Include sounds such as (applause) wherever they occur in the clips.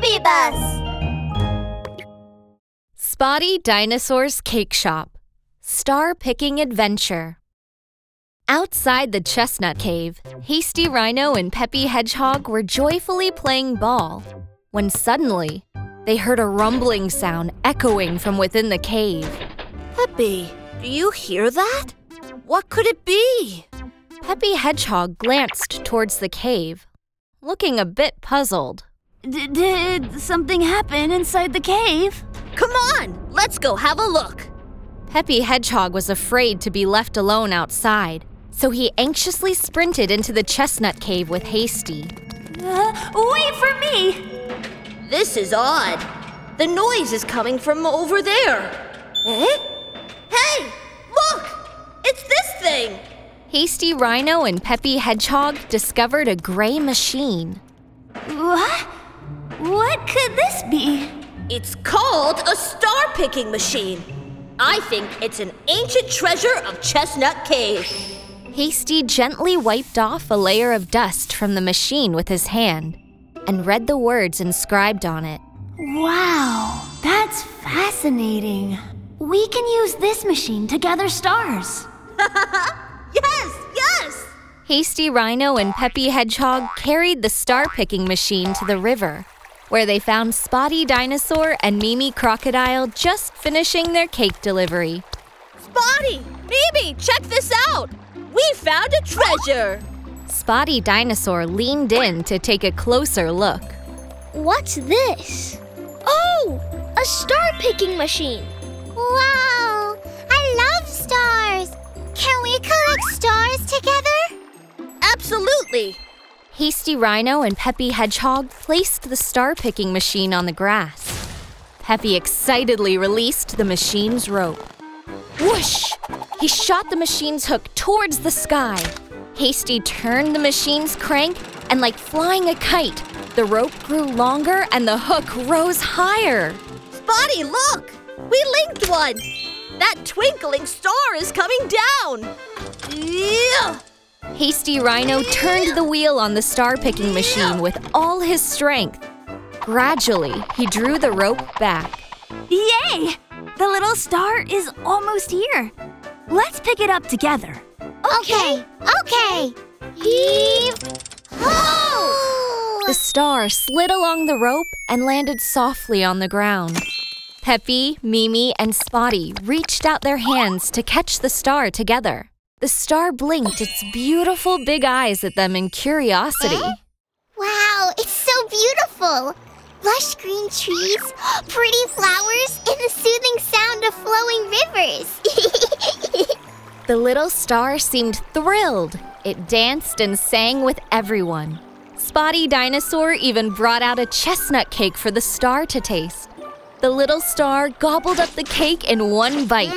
Baby Bus! Spotty Dinosaur's Cake Shop Star Picking Adventure. Outside the chestnut cave, Hasty Rhino and Peppy Hedgehog were joyfully playing ball when suddenly they heard a rumbling sound echoing from within the cave. Peppy, do you hear that? What could it be? Peppy Hedgehog glanced towards the cave, looking a bit puzzled. D- did something happen inside the cave? Come on, let's go have a look. Peppy Hedgehog was afraid to be left alone outside, so he anxiously sprinted into the chestnut cave with Hasty. Uh, wait for me! This is odd. The noise is coming from over there. Eh? Hey, look! It's this thing! Hasty Rhino and Peppy Hedgehog discovered a gray machine. What? What could this be? It's called a star picking machine. I think it's an ancient treasure of Chestnut Cave. Hasty gently wiped off a layer of dust from the machine with his hand and read the words inscribed on it. Wow, that's fascinating. We can use this machine to gather stars. (laughs) Yes, yes! Hasty Rhino and Peppy Hedgehog carried the star picking machine to the river, where they found Spotty Dinosaur and Mimi Crocodile just finishing their cake delivery. Spotty, Mimi, check this out! We found a treasure! Spotty Dinosaur leaned in to take a closer look. What's this? Oh, a star picking machine. Wow, I love stars. Can we collect stars together? Absolutely! Hasty Rhino and Peppy Hedgehog placed the star picking machine on the grass. Peppy excitedly released the machine's rope. Whoosh! He shot the machine's hook towards the sky. Hasty turned the machine's crank, and like flying a kite, the rope grew longer and the hook rose higher. Spotty, look! We linked one! That twinkling star is coming down! Yeah! Hasty Rhino turned the wheel on the star picking machine with all his strength. Gradually, he drew the rope back. Yay! The little star is almost here. Let's pick it up together. Okay, okay. Heave ho! The star slid along the rope and landed softly on the ground. Peppy, Mimi, and Spotty reached out their hands to catch the star together. The star blinked its beautiful big eyes at them in curiosity. Wow, it's so beautiful. Lush green trees, (gasps) pretty flowers, and the soothing sound of flowing rivers. (laughs) The little star seemed thrilled. It danced and sang with everyone. Spotty Dinosaur even brought out a chestnut cake for the star to taste. The little star gobbled up the cake in one bite.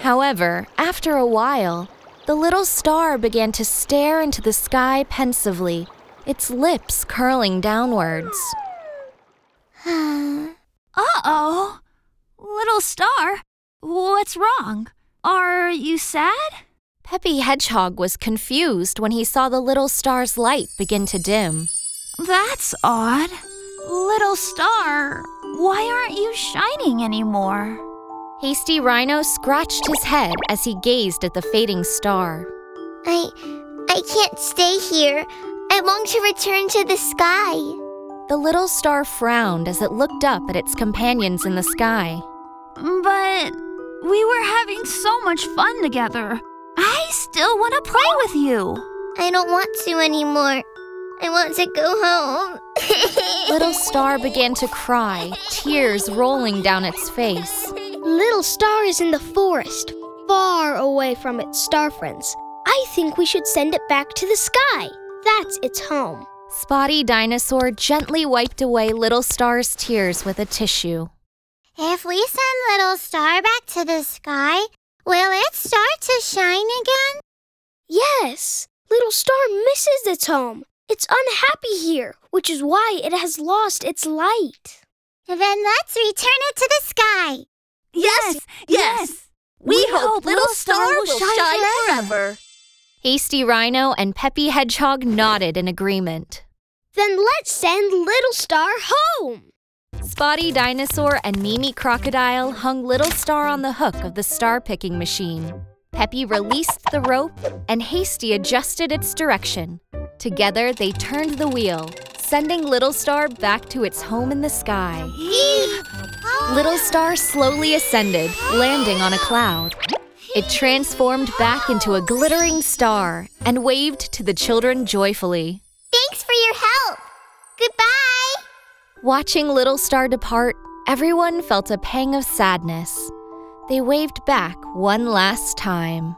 However, after a while, the little star began to stare into the sky pensively, its lips curling downwards. (sighs) Uh oh. Little star, what's wrong? Are you sad? Peppy Hedgehog was confused when he saw the little star's light begin to dim. That's odd. Little star, why aren't you shining anymore? Hasty Rhino scratched his head as he gazed at the fading star. I I can't stay here. I long to return to the sky. The little star frowned as it looked up at its companions in the sky. But we were having so much fun together. I still want to play with you. I don't want to anymore. I want to go home. (laughs) Little Star began to cry, tears rolling down its face. Little Star is in the forest, far away from its star friends. I think we should send it back to the sky. That's its home. Spotty Dinosaur gently wiped away Little Star's tears with a tissue. if we send Little Star back to the sky, will it start to shine again? Yes, Little Star misses its home. It's unhappy here, which is why it has lost its light. Then let's return it to the sky. Yes, yes. We, hope Little Star will shine forever. Hasty Rhino and Peppy Hedgehog nodded in agreement. Then let's send Little Star home. Spotty Dinosaur and Mimi Crocodile hung Little Star on the hook of the star picking machine. Peppy released the rope and Hasty adjusted its direction. Together, they turned the wheel, sending Little Star back to its home in the sky. Little Star slowly ascended, landing on a cloud. It transformed back into a glittering star and waved to the children joyfully. Thanks for your help. Goodbye. Watching Little Star depart, everyone felt a pang of sadness. They waved back one last time.